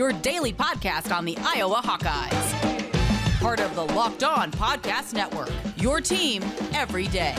your daily podcast on the Iowa Hawkeyes. Part of the Locked On Podcast Network, your team every day.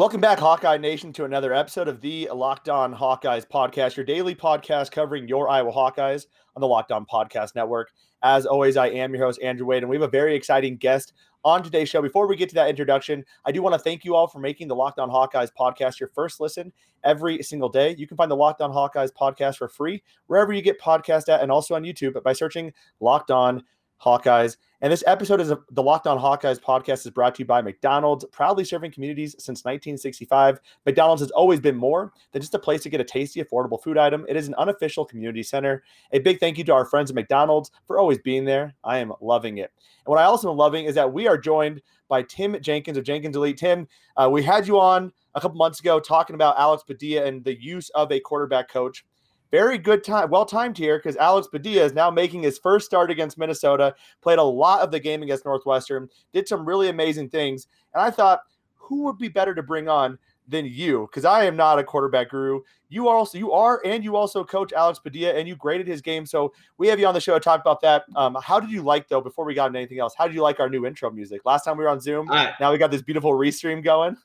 Welcome back, Hawkeye Nation, to another episode of the Locked On Hawkeyes podcast, your daily podcast covering your Iowa Hawkeyes on the Locked On Podcast Network. As always, I am your host, Andrew Wade, and we have a very exciting guest on today's show. Before we get to that introduction, I do want to thank you all for making the Locked On Hawkeyes podcast your first listen every single day. You can find the Locked On Hawkeyes podcast for free wherever you get podcast at and also on YouTube by searching Locked On Hawkeyes. And this episode is the Locked On Hawkeyes podcast is brought to you by McDonald's, proudly serving communities since 1965. McDonald's has always been more than just a place to get a tasty, affordable food item. It is an unofficial community center. A big thank you to our friends at McDonald's for always being there. I am loving it. And what I also am loving is that we are joined by Tim Jenkins of Jenkins Elite. Tim, uh, we had you on a couple months ago talking about Alex Padilla and the use of a quarterback coach very good time, well timed here because Alex Padilla is now making his first start against Minnesota. Played a lot of the game against Northwestern, did some really amazing things, and I thought, who would be better to bring on than you? Because I am not a quarterback guru. You are also you are, and you also coach Alex Padilla, and you graded his game. So we have you on the show to talk about that. Um, how did you like though? Before we got into anything else, how did you like our new intro music? Last time we were on Zoom, right. now we got this beautiful restream going.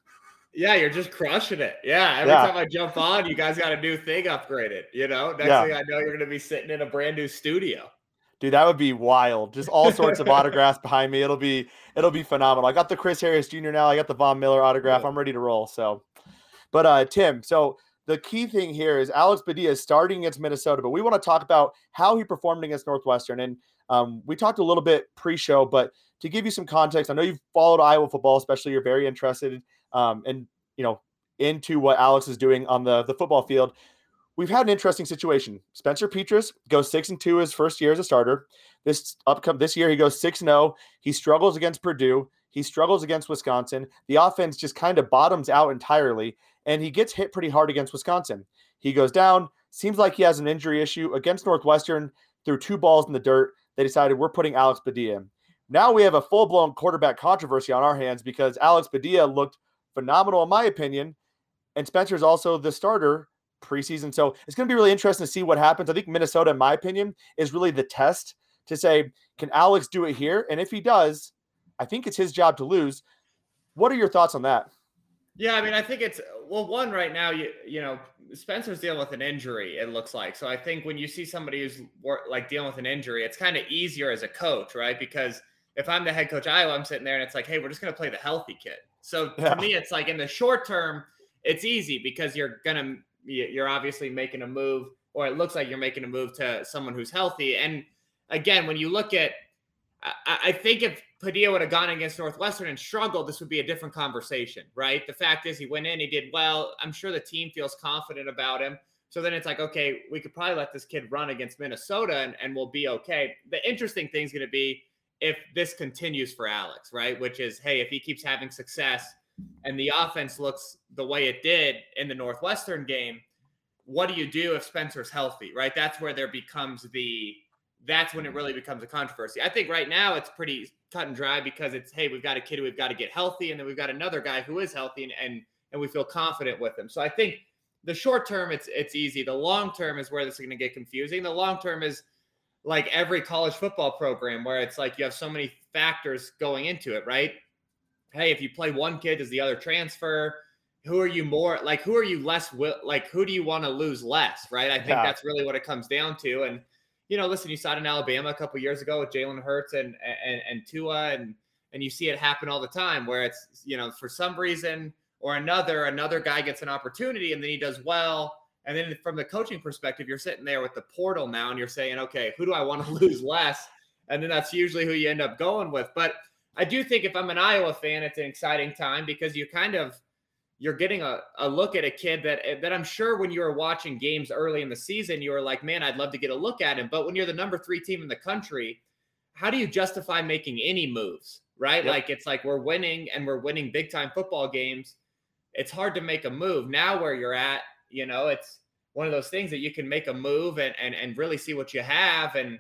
Yeah, you're just crushing it. Yeah, every yeah. time I jump on, you guys got a new thing upgraded. You know, next yeah. thing I know, you're going to be sitting in a brand new studio. Dude, that would be wild. Just all sorts of autographs behind me. It'll be it'll be phenomenal. I got the Chris Harris Jr. now. I got the Von Miller autograph. Yeah. I'm ready to roll. So, but uh, Tim, so the key thing here is Alex Padilla is starting against Minnesota, but we want to talk about how he performed against Northwestern. And um, we talked a little bit pre-show, but to give you some context, I know you've followed Iowa football, especially you're very interested um, and you know into what Alex is doing on the the football field. We've had an interesting situation. Spencer Petras goes six and two his first year as a starter. This upcome this year he goes six and zero. Oh. He struggles against Purdue. He struggles against Wisconsin. The offense just kind of bottoms out entirely, and he gets hit pretty hard against Wisconsin. He goes down. Seems like he has an injury issue against Northwestern. Threw two balls in the dirt. They decided we're putting Alex Padilla in. Now we have a full blown quarterback controversy on our hands because Alex Padilla looked phenomenal in my opinion. And Spencer's also the starter preseason. So it's going to be really interesting to see what happens. I think Minnesota, in my opinion, is really the test to say, can Alex do it here? And if he does, I think it's his job to lose. What are your thoughts on that? Yeah, I mean, I think it's well, one right now, you you know, Spencer's dealing with an injury. It looks like so. I think when you see somebody who's like dealing with an injury, it's kind of easier as a coach, right? Because if I'm the head coach Iowa, I'm sitting there and it's like, hey, we're just going to play the healthy kid. So to yeah. me, it's like in the short term, it's easy because you're gonna you're obviously making a move, or it looks like you're making a move to someone who's healthy. And again, when you look at, I, I think if Padilla would have gone against Northwestern and struggled, this would be a different conversation, right? The fact is, he went in, he did well. I'm sure the team feels confident about him. So then it's like, okay, we could probably let this kid run against Minnesota and, and we'll be okay. The interesting thing is going to be if this continues for Alex, right? Which is, hey, if he keeps having success and the offense looks the way it did in the Northwestern game, what do you do if Spencer's healthy, right? That's where there becomes the that's when it really becomes a controversy. I think right now it's pretty cut and dry because it's hey, we've got a kid who we've got to get healthy, and then we've got another guy who is healthy and and, and we feel confident with him. So I think the short term it's it's easy. The long term is where this is going to get confusing. The long term is like every college football program where it's like you have so many factors going into it, right? Hey, if you play one kid, does the other transfer? Who are you more like? Who are you less will like? Who do you want to lose less? Right? I think yeah. that's really what it comes down to. And you know, listen, you saw it in Alabama a couple years ago with Jalen Hurts and and and Tua, and and you see it happen all the time where it's you know for some reason or another, another guy gets an opportunity and then he does well and then from the coaching perspective, you're sitting there with the portal now and you're saying, okay, who do I want to lose less? And then that's usually who you end up going with. But I do think if I'm an Iowa fan, it's an exciting time because you kind of you're getting a, a look at a kid that that I'm sure when you were watching games early in the season, you were like, man, I'd love to get a look at him. But when you're the number three team in the country, how do you justify making any moves? Right? Yep. Like it's like we're winning and we're winning big time football games. It's hard to make a move. Now where you're at, you know, it's one of those things that you can make a move and and, and really see what you have. And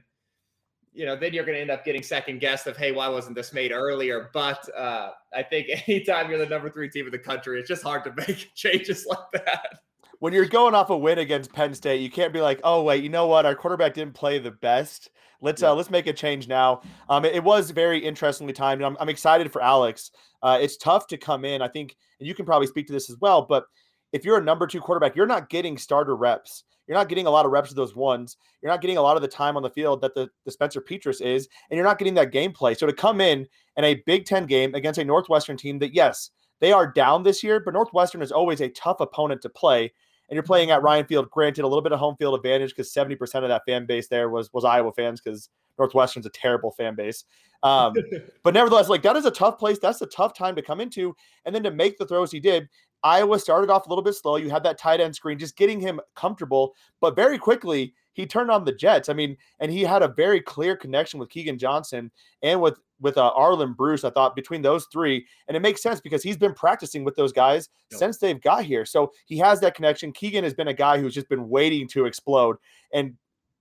you know, then you're going to end up getting second guessed of, hey, why wasn't this made earlier? But uh, I think anytime you're the number three team in the country, it's just hard to make changes like that. When you're going off a win against Penn State, you can't be like, oh wait, you know what? Our quarterback didn't play the best. Let's uh, let's make a change now. Um, it, it was very interestingly timed, I'm, I'm excited for Alex. Uh, it's tough to come in. I think, and you can probably speak to this as well. But if you're a number two quarterback, you're not getting starter reps. You're not getting a lot of reps of those ones. You're not getting a lot of the time on the field that the, the Spencer Petras is, and you're not getting that gameplay. So to come in in a Big Ten game against a Northwestern team that, yes, they are down this year, but Northwestern is always a tough opponent to play. And you're playing at Ryan Field, granted a little bit of home field advantage because 70% of that fan base there was was Iowa fans because Northwestern's a terrible fan base. Um, but nevertheless, like that is a tough place. That's a tough time to come into. And then to make the throws he did, Iowa started off a little bit slow. You had that tight end screen, just getting him comfortable, but very quickly he turned on the Jets. I mean, and he had a very clear connection with Keagan Johnson and with with uh, Arland Bruce. I thought between those three, and it makes sense because he's been practicing with those guys yep. since they've got here. So he has that connection. Keagan has been a guy who's just been waiting to explode, and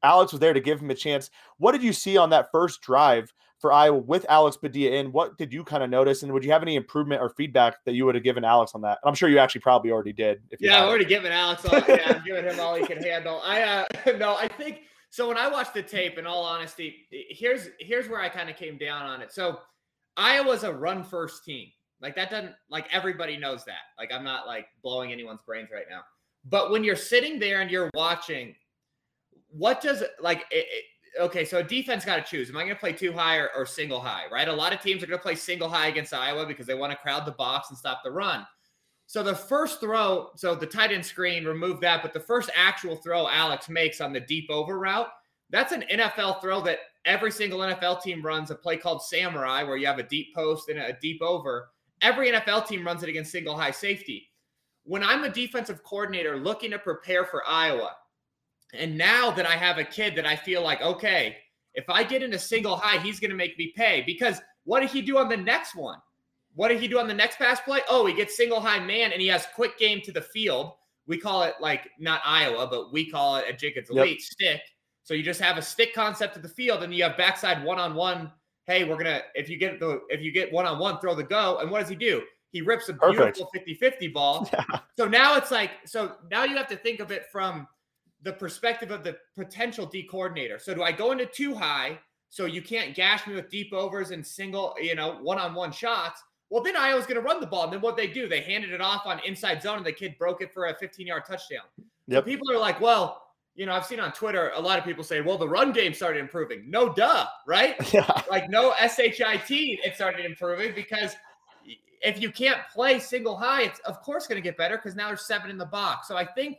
Alex was there to give him a chance. What did you see on that first drive for Iowa with Alex Padilla in. What did you kind of notice, and would you have any improvement or feedback that you would have given Alex on that? And I'm sure you actually probably already did. yeah, I've already given Alex all. yeah, I'm giving him all he can handle. I uh, no, I think so. When I watched the tape, in all honesty, here's here's where I kind of came down on it. So Iowa's a run first team. Like that doesn't like everybody knows that. Like I'm not like blowing anyone's brains right now. But when you're sitting there and you're watching, what does like it, it, okay, so defense got to choose. Am I going to play two high or, or, single high, right? A lot of teams are going to play single high against Iowa because they want to crowd the box and stop the run. So the first throw, so the tight end screen, remove that, but the first actual throw Alex makes on the deep over route, that's an NFL throw that every single NFL team runs a play called Samurai, where you have a deep post and a deep over. Every NFL team runs it against single high safety. When I'm a defensive coordinator looking to prepare for Iowa, and now that I have a kid that I feel like, okay, if I get in a single high, he's going to make me pay. Because what did he do on the next one? What did he do on the next pass play? Oh, he gets single high man and he has quick game to the field. We call it like not Iowa, but we call it a Jacobs Elite yep. stick. So you just have a stick concept to the field and you have backside one on one. Hey, we're gonna if you get the if you get one on one, throw the go. And what does he do? He rips a beautiful 50-50 ball. Yeah. So now it's like so now you have to think of it from the perspective of the potential D coordinator. So do I go into two high so you can't gash me with deep overs and single, you know, one-on-one shots? Well, then Iowa's going to run the ball. And then what they do, they handed it off on inside zone and the kid broke it for a 15-yard touchdown. Yep. So people are like, well, you know, I've seen on Twitter a lot of people say, well, the run game started improving. No duh, right? Yeah. Like no SHIT, it started improving because if you can't play single high, it's of course going to get better because now there's seven in the box. So I think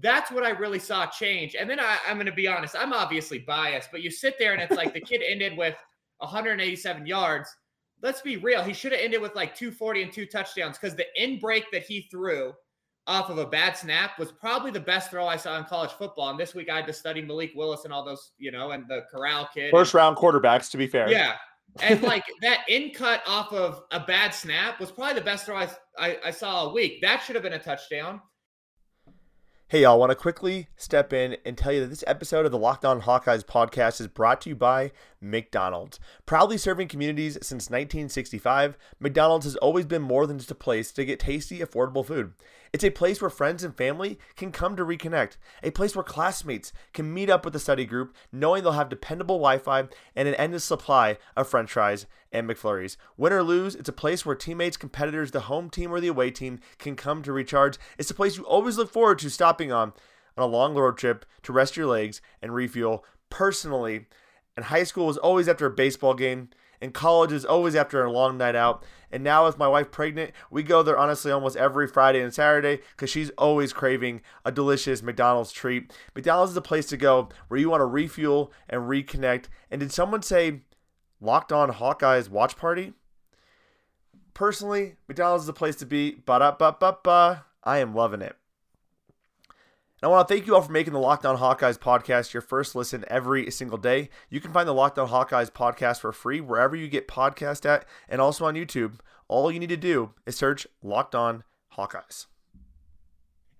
that's what I really saw change. And then I, am going to be honest, I'm obviously biased, but you sit there and it's like the kid ended with 187 yards. Let's be real. He should have ended with like 240 and two touchdowns because the in break that he threw off of a bad snap was probably the best throw I saw in college football. And this week I had to study Malik Willis and all those, you know, and the Corral kid. First round quarterbacks, to be fair. Yeah. and like that in cut off of a bad snap was probably the best throw I, I, I saw a week. That should have been a touchdown. Hey, y'all, want to quickly step in and tell you that this episode of the Locked On Hawkeyes podcast is brought to you by McDonald's. Proudly serving communities since 1965, McDonald's has always been more than just a place to get tasty, affordable food. It's a place where friends and family can come to reconnect, a place where classmates can meet up with the study group knowing they'll have dependable Wi Fi and an endless supply of french fries and McFlurries. Win or lose, it's a place where teammates, competitors, the home team, or the away team can come to recharge. It's a place you always look forward to stopping on on a long road trip to rest your legs and refuel. Personally, and high school was always after a baseball game and college is always after a long night out. And now, with my wife pregnant, we go there honestly almost every Friday and Saturday because she's always craving a delicious McDonald's treat. McDonald's is the place to go where you want to refuel and reconnect. And did someone say locked on Hawkeyes watch party? Personally, McDonald's is the place to be. Ba da ba ba ba. I am loving it. And I want to thank you all for making the Locked On Hawkeyes podcast your first listen every single day. You can find the Locked On Hawkeyes podcast for free wherever you get podcast at and also on YouTube. All you need to do is search Locked On Hawkeyes.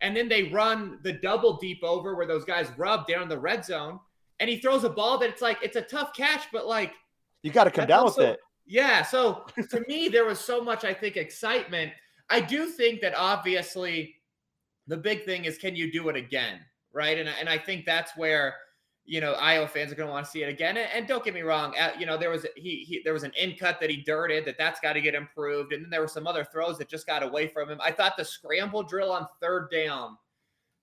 And then they run the double deep over where those guys rub down the red zone. and he throws a ball that it's like it's a tough catch, but like you got to come down also, with it. Yeah. So to me, there was so much, I think, excitement. I do think that obviously the big thing is can you do it again? Right. And, and I think that's where, you know, Iowa fans are going to want to see it again. And, and don't get me wrong, uh, you know, there was he, he there was an in cut that he dirted that that's got to get improved, and then there were some other throws that just got away from him. I thought the scramble drill on third down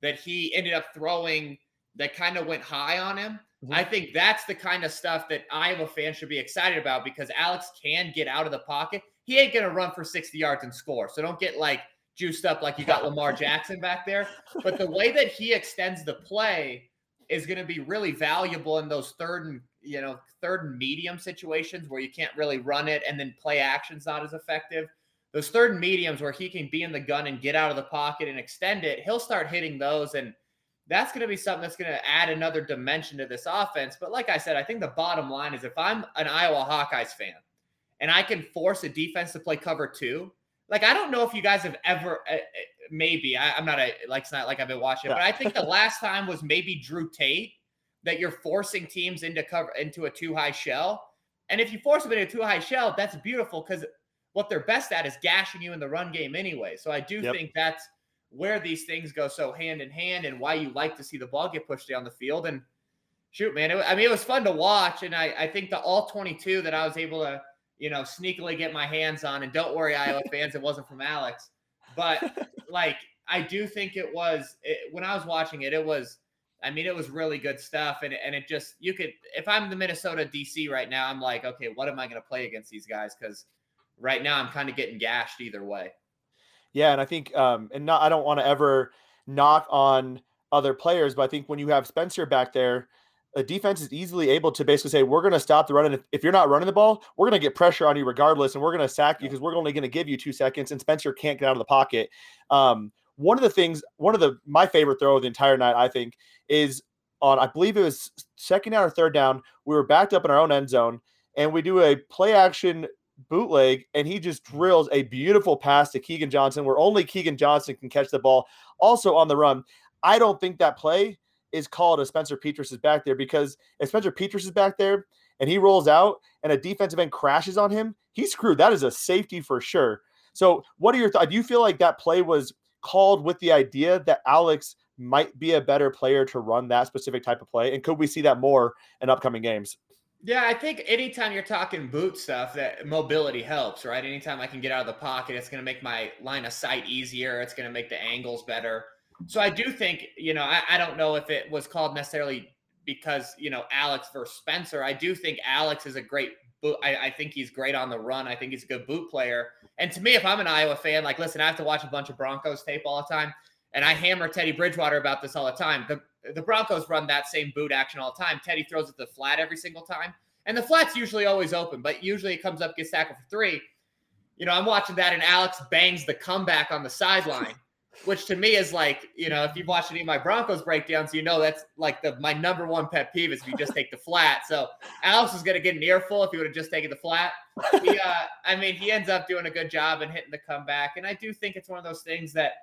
that he ended up throwing that kind of went high on him. Mm-hmm. I think that's the kind of stuff that Iowa fans should be excited about because Alex can get out of the pocket. He ain't going to run for 60 yards and score. So don't get like juiced up like you got Lamar Jackson back there. But the way that he extends the play is going to be really valuable in those third and you know third and medium situations where you can't really run it and then play action's not as effective. Those third and mediums where he can be in the gun and get out of the pocket and extend it, he'll start hitting those and – that's going to be something that's going to add another dimension to this offense. But like I said, I think the bottom line is if I'm an Iowa Hawkeyes fan and I can force a defense to play cover two, like I don't know if you guys have ever, uh, maybe I, am not a like it's not like I've been watching, but I think the last time was maybe Drew Tate that you're forcing teams into cover into a two high shell. And if you force them into a two high shell, that's beautiful because what they're best at is gashing you in the run game anyway. So I do yep. think that's where these things go so hand in hand and why you like to see the ball get pushed down the field. And shoot, man, it, I mean, it was fun to watch. And I, I think the all 22 that I was able to, you know, sneakily get my hands on, and don't worry, Iowa fans, it wasn't from Alex, but like, I do think it was it, when I was watching it, it was, I mean, it was really good stuff. And, and it just, you could, if I'm the Minnesota DC right now, I'm like, okay, what am I going to play against these guys? Because right now I'm kind of getting gashed either way. Yeah, and I think um and not I don't want to ever knock on other players, but I think when you have Spencer back there, a defense is easily able to basically say, we're going to stop the run. And if, if, you're not running the ball, we're going to get pressure on you regardless. And we're going to sack you because we're only going to give you two seconds. And Spencer can't get out of the pocket. Um, one of the things, one of the, my favorite throw of the entire night, I think, is on, I believe it was second down or third down. We were backed up in our own end zone and we do a play action bootleg and he just drills a beautiful pass to Keagan Johnson where only Keagan Johnson can catch the ball also on the run. I don't think that play is called if Spencer Petras is back there because if Spencer Petras is back there and he rolls out and a defensive end crashes on him, he's screwed. That is a safety for sure. So, what are your thoughts? Do you feel like that play was called with the idea that Alex might be a better player to run that specific type of play? And could we see that more in upcoming games? Yeah, I think anytime you're talking boot stuff, that mobility helps, right? Anytime I can get out of the pocket, it's going to make my line of sight easier. It's going to make the angles better. So I do think, you know, I, I don't know if it was called necessarily because, you know, Alex versus Spencer. I do think Alex is a great boot. I, I think he's great on the run. I think he's a good boot player. And to me, if I'm an Iowa fan, like, listen, I have to watch a bunch of Broncos tape all the time. And I hammer Teddy Bridgewater about this all the time. The the Broncos run that same boot action all the time. Teddy throws it to the flat every single time. And the flat's usually always open, but usually it comes up, gets tackled for three. You know, I'm watching that and Alex bangs the comeback on the sideline, which to me is like, you know, if you've watched any of my Broncos breakdowns, you know that's like the my number one pet peeve is if you just take the flat. So Alex is gonna get an earful if he would have just taken the flat. He, uh, I mean, he ends up doing a good job and hitting the comeback. And I do think it's one of those things that –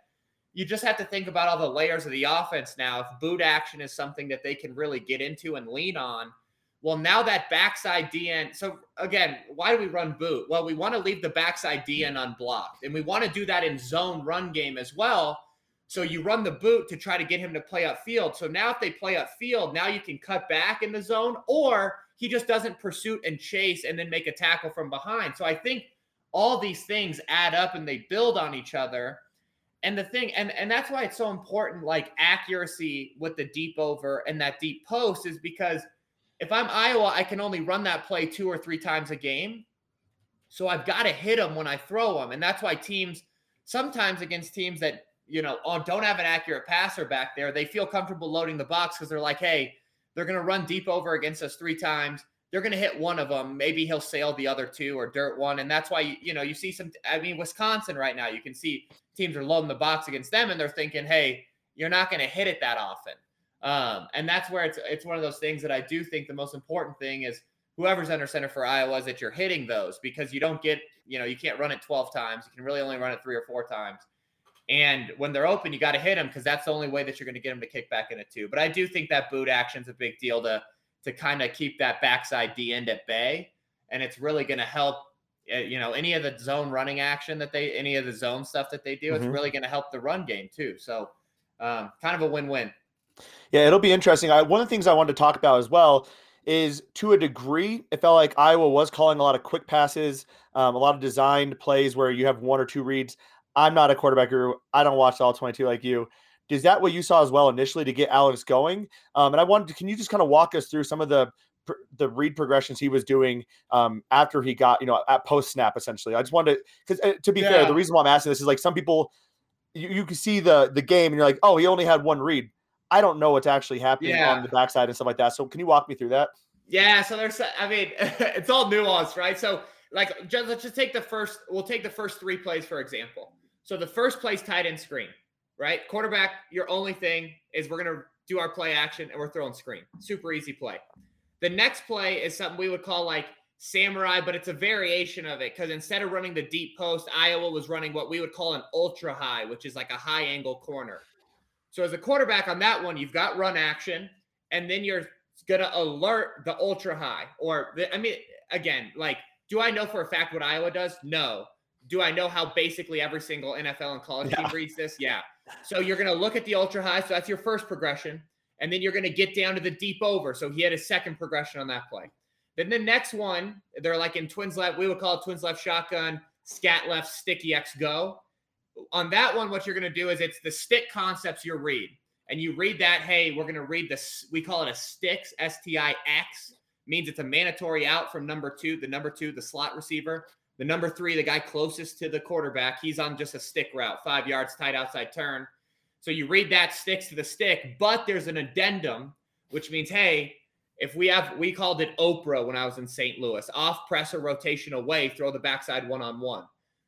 you just have to think about all the layers of the offense now. If boot action is something that they can really get into and lean on, well, now that backside DN. So again, why do we run boot? Well, we want to leave the backside DN unblocked, and we want to do that in zone run game as well. So you run the boot to try to get him to play upfield. So now if they play upfield, now you can cut back in the zone, or he just doesn't pursue and chase and then make a tackle from behind. So I think all these things add up and they build on each other. And the thing, and and that's why it's so important, like accuracy with the deep over and that deep post, is because if I'm Iowa, I can only run that play two or three times a game. So I've got to hit them when I throw them, and that's why teams sometimes against teams that you know don't have an accurate passer back there, they feel comfortable loading the box because they're like, hey, they're going to run deep over against us three times they're going to hit one of them. Maybe he'll sail the other two or dirt one. And that's why, you know, you see some, I mean, Wisconsin right now, you can see teams are loading the box against them and they're thinking, hey, you're not going to hit it that often. Um, and that's where it's, it's one of those things that I do think the most important thing is whoever's under center for Iowa is that you're hitting those because you don't get, you know, you can't run it 12 times. You can really only run it three or four times. And when they're open, you got to hit them because that's the only way that you're going to get them to kick back in it too. But I do think that boot action is a big deal to to kind of keep that backside D end at bay. And it's really going to help, uh, you know, any of the zone running action that they, any of the zone stuff that they do, mm-hmm. it's really going to help the run game too. So um, kind of a win win. Yeah, it'll be interesting. I, one of the things I wanted to talk about as well is to a degree, it felt like Iowa was calling a lot of quick passes, um, a lot of designed plays where you have one or two reads. I'm not a quarterback guru. I don't watch all 22 like you. Is that what you saw as well initially to get Alex going? Um, and I wanted to, can you just kind of walk us through some of the the read progressions he was doing um, after he got, you know, at post snap essentially. I just wanted to, because uh, to be yeah. fair, the reason why I'm asking this is like some people, you, you can see the the game and you're like, oh, he only had one read. I don't know what's actually happening yeah. on the backside and stuff like that. So can you walk me through that? Yeah. So there's, I mean, it's all nuanced, right? So like, just, let's just take the first, we'll take the first three plays for example. So the first place tight end screen right? Quarterback, your only thing is we're going to do our play action and we're throwing screen. Super easy play. The next play is something we would call like samurai, but it's a variation of it because instead of running the deep post, Iowa was running what we would call an ultra high, which is like a high angle corner. So as a quarterback on that one, you've got run action, and then you're going to alert the ultra high. Or, the, I mean, again, like, do I know for a fact what Iowa does? No. Do I know how basically every single NFL and college yeah. team reads this? Yeah. So you're going to look at the ultra high. So that's your first progression. And then you're going to get down to the deep over. So he had a second progression on that play. Then the next one, they're like in twins left. We would call it twins left shotgun, scat left, sticky X go. On that one, what you're going to do is it's the stick concepts you read. And you read that, hey, we're going to read this. We call it a sticks, S T I X, means it's a mandatory out from number two, the number two, the slot receiver. The number three, the guy closest to the quarterback, he's on just a stick route, five yards tight outside turn. So you read that sticks to the stick, but there's an addendum, which means, hey, if we have, we called it Oprah when I was in St. Louis, off presser rotation away, throw the backside one on one.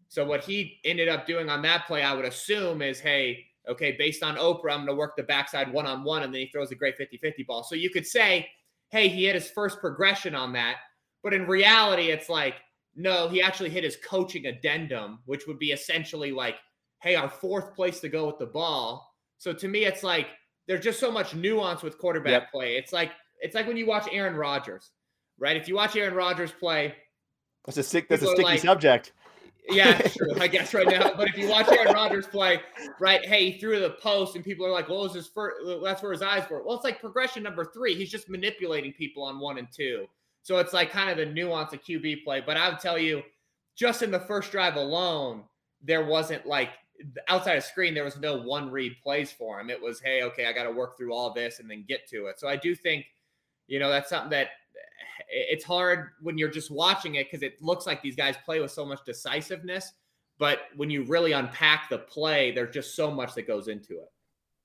So what he ended up doing on that play, I would assume, is, hey, okay, based on Oprah, I'm going to work the backside one on one, and then he throws a great 50 50 ball. So you could say, hey, he hit his first progression on that. But in reality, it's like, no, he actually hit his coaching addendum, which would be essentially like, hey, our fourth place to go with the ball. So to me, it's like there's just so much nuance with quarterback yep. play. It's like it's like when you watch Aaron Rodgers, right? If you watch Aaron Rodgers play, that's a sick that's a sticky like, subject. Yeah, true, I guess right now. But if you watch Aaron Rodgers play, right, hey, he threw the post, and people are like, "Well, was his first? That's where his eyes were." Well, it's like progression number three. He's just manipulating people on one and two. So it's like kind of the nuance of QB play. But I would tell you, just in the first drive alone, there wasn't like outside of screen, there was no one read plays for him. It was, hey, okay, I got to work through all this and then get to it. So I do think, you know, that's something that it's hard when you're just watching it because it looks like these guys play with so much decisiveness. But when you really unpack the play, there's just so much that goes into it.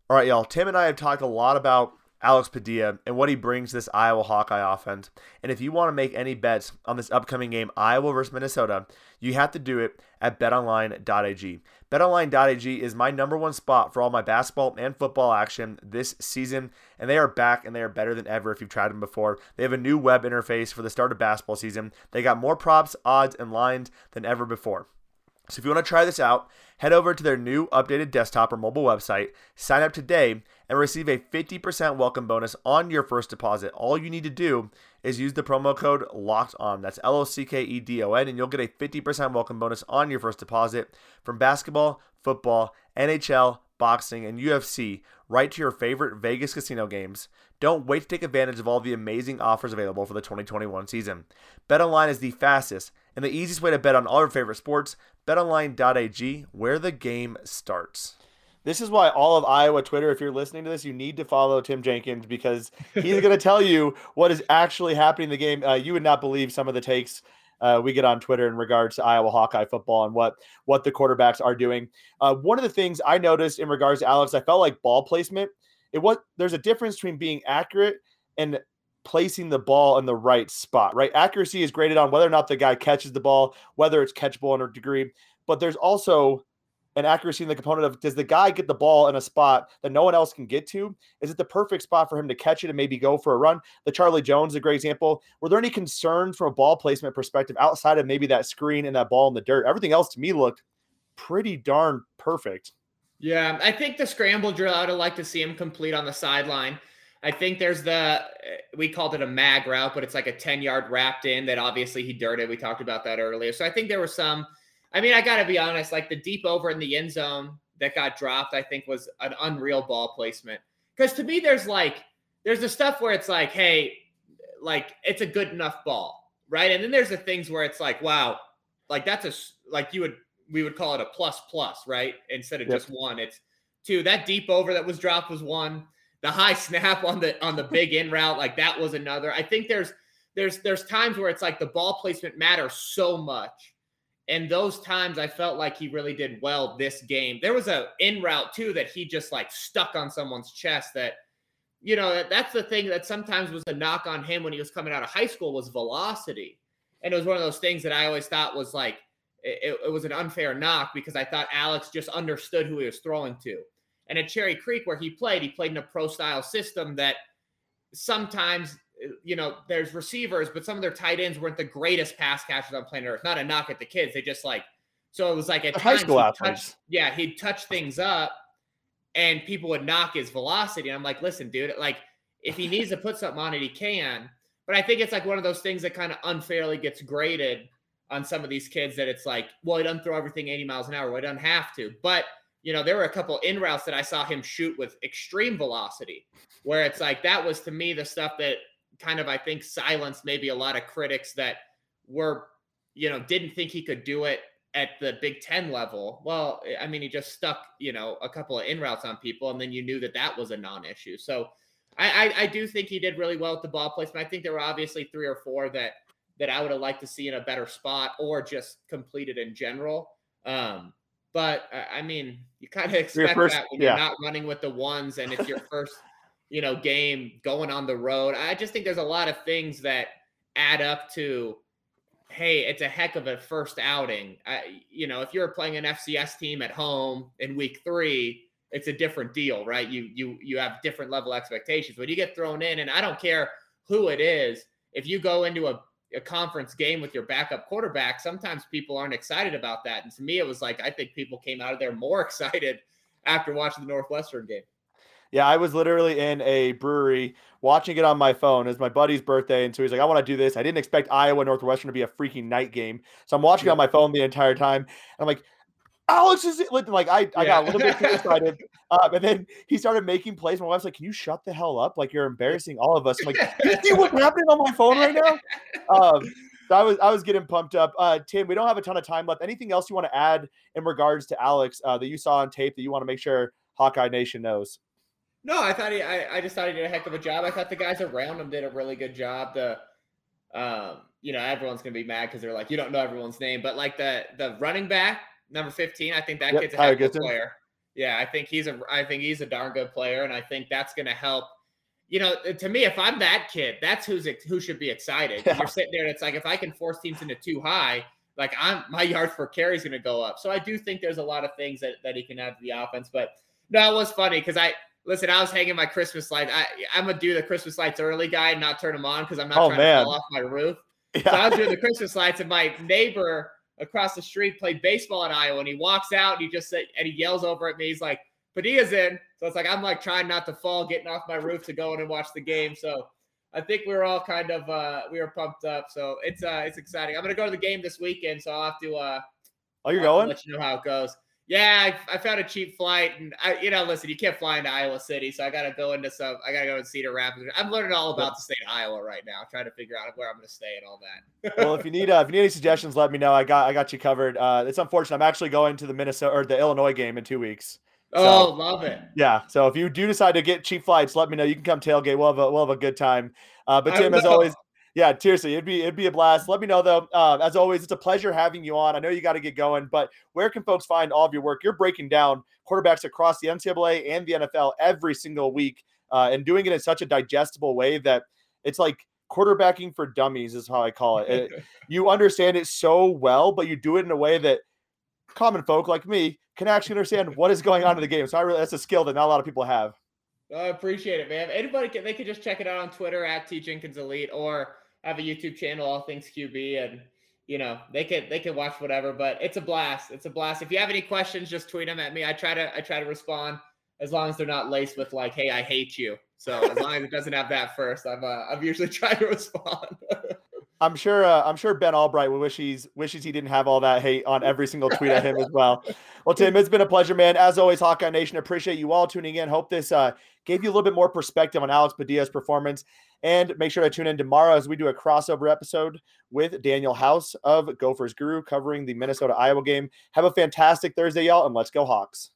All right, y'all. Tim and I have talked a lot about Alex Padilla and what he brings to this Iowa Hawkeye offense. And if you want to make any bets on this upcoming game, Iowa versus Minnesota, you have to do it at betonline.ag. Betonline.ag is my number one spot for all my basketball and football action this season, and they are back and they are better than ever if you've tried them before. They have a new web interface for the start of basketball season. They got more props, odds, and lines than ever before. So if you want to try this out, head over to their new updated desktop or mobile website, sign up today, and receive a 50% welcome bonus on your first deposit. All you need to do is use the promo code LOCKED ON. That's L O C K E D O N, and you'll get a 50% welcome bonus on your first deposit from basketball, football, NHL, boxing, and UFC right to your favorite Vegas casino games. Don't wait to take advantage of all the amazing offers available for the 2021 season. BetOnline is the fastest and the easiest way to bet on all your favorite sports. BetOnline.ag, where the game starts. This is why all of Iowa Twitter, if you're listening to this, you need to follow Tim Jenkins because he's going to tell you what is actually happening in the game. Uh, you would not believe some of the takes uh, we get on Twitter in regards to Iowa Hawkeye football and what what the quarterbacks are doing. Uh, one of the things I noticed in regards to Alex, I felt like ball placement. It was there's a difference between being accurate and placing the ball in the right spot. Right, accuracy is graded on whether or not the guy catches the ball, whether it's catchable in a degree. But there's also and accuracy in the component of does the guy get the ball in a spot that no one else can get to? Is it the perfect spot for him to catch it and maybe go for a run? The Charlie Jones, is a great example. Were there any concerns from a ball placement perspective outside of maybe that screen and that ball in the dirt? Everything else to me looked pretty darn perfect. Yeah, I think the scramble drill, I would like to see him complete on the sideline. I think there's the eh, we called it a mag route, but it's like a 10 yard wrapped in that obviously he dirted. We talked about that earlier. So I think there were some. I mean, I got to be honest, like the deep over in the end zone that got dropped, I think was an unreal ball placement. Because to me, there's like there's the stuff where it's like, hey, like it's a good enough ball, right? And then there's the things where it's like, wow, like that's a like you would we would call it a plus plus, right? Instead of yep. just one, it's two. That deep over that was dropped was one the high snap on the on the big in route like that was another i think there's there's there's times where it's like the ball placement matters so much and those times i felt like he really did well this game. There was a in route too that he just like stuck on someone's chest that you know that's the thing that sometimes was a knock on him when he was coming out of high school was velocity. And it was one of those things that i always thought was like it, it was an unfair knock because i thought alex just understood who he was throwing to. And at Cherry Creek, where he played, he played in a pro style system that sometimes, you know, there's receivers, but some of their tight ends weren't the greatest pass catchers on planet Earth. Not a knock at the kids. They just like, so it was like at high school touched, yeah, he'd touch things up and people would knock his velocity. And I'm like, listen, dude, like if he needs to put something on it, he can. But I think it's like one of those things that kind of unfairly gets graded on some of these kids that it's like, well, he doesn't throw everything 80 miles an hour. Well, he doesn't have to. But you know, there were a couple in routes that I saw him shoot with extreme velocity, where it's like that was to me the stuff that kind of I think silenced maybe a lot of critics that were, you know, didn't think he could do it at the Big Ten level. Well, I mean, he just stuck, you know, a couple of in routes on people, and then you knew that that was a non-issue. So I, I, I do think he did really well at the ball placement. I think there were obviously three or four that that I would have liked to see in a better spot or just completed in general. Um, but I mean, you kind of expect first, that when yeah. you're not running with the ones and it's your first, you know, game going on the road. I just think there's a lot of things that add up to, hey, it's a heck of a first outing. I, you know, if you're playing an FCS team at home in week three, it's a different deal, right? You you you have different level expectations. When you get thrown in, and I don't care who it is, if you go into a a conference game with your backup quarterback, sometimes people aren't excited about that. And to me, it was like I think people came out of there more excited after watching the Northwestern game. Yeah, I was literally in a brewery watching it on my phone. It's my buddy's birthday, and so he's like, "I want to do this." I didn't expect Iowa Northwestern to be a freaking night game, so I'm watching it on my phone the entire time. And I'm like, Alex is like I, I got a little bit too excited. Um, and then he started making plays. My wife's like, Can you shut the hell up? Like you're embarrassing all of us. I'm like, you see what's happening on my phone right now? Um, so I was I was getting pumped up. Uh, Tim, we don't have a ton of time left. Anything else you want to add in regards to Alex uh, that you saw on tape that you want to make sure Hawkeye Nation knows? No, I thought he I, I just thought he did a heck of a job. I thought the guys around him did a really good job. The um, you know, everyone's gonna be mad because they're like, you don't know everyone's name, but like the the running back number 15. I think that yep, kid's a heck of a player. Yeah, I think he's a I think he's a darn good player, and I think that's going to help. You know, to me, if I'm that kid, that's who's who should be excited. Yeah. You're sitting there, and it's like if I can force teams into two high, like I'm my yards per carry is going to go up. So I do think there's a lot of things that that he can add to the offense. But no, it was funny because I listen. I was hanging my Christmas light. I I'm gonna do the Christmas lights early guy and not turn them on because I'm not oh, trying man. to fall off my roof. Yeah. So I was doing the Christmas lights, and my neighbor across the street played baseball in Iowa, and he walks out and he just said, and he yells over at me. He's like, Padilla's in. So it's like I'm like trying not to fall, getting off my roof to go in and watch the game. So I think we are all kind of uh we were pumped up. So it's uh it's exciting. I'm gonna go to the game this weekend, so I'll have to uh Oh, you're going? Let you know how it goes. Yeah, I, I, found a cheap flight, and I, you know, listen, you can't fly into Iowa City, so I got to go into some. I got to go to Cedar Rapids. I'm learning all about the state of Iowa right now, trying to figure out where I'm going to stay and all that. well, if you need uh, if you need any suggestions, let me know. I got I got you covered. Uh, it's unfortunate. I'm actually going to the Minnesota or the Illinois game in two weeks. So, oh, love it. Yeah. So if you do decide to get cheap flights, let me know. You can come tailgate. We'll have a we'll have a good time. Uh, but Tim, as always, yeah, seriously, it'd be it'd be a blast. Let me know though. Uh, as always, it's a pleasure having you on. I know you got to get going, but where can folks find all of your work? You're breaking down quarterbacks across the NCAA and the NFL every single week, uh, and doing it in such a digestible way that it's like quarterbacking for dummies is how I call it. it. You understand it so well, but you do it in a way that common folk like me can actually understand what is going on in the game. So I really that's a skill that not a lot of people have. I appreciate it, man. Anybody can they can just check it out on Twitter at T Jenkins Elite or have a YouTube channel, All Things QB, and you know they can they can watch whatever. But it's a blast. It's a blast. If you have any questions, just tweet them at me. I try to I try to respond as long as they're not laced with like, "Hey, I hate you." So as long as it doesn't have that first, I've uh, I've usually tried to respond. I'm sure. Uh, I'm sure Ben Albright wishes wishes he didn't have all that hate on every single tweet at him as well. Well, Tim, it's been a pleasure, man. As always, Hawkeye Nation, appreciate you all tuning in. Hope this uh, gave you a little bit more perspective on Alex Padilla's performance. And make sure to tune in tomorrow as we do a crossover episode with Daniel House of Gophers Guru covering the Minnesota Iowa game. Have a fantastic Thursday, y'all, and let's go Hawks.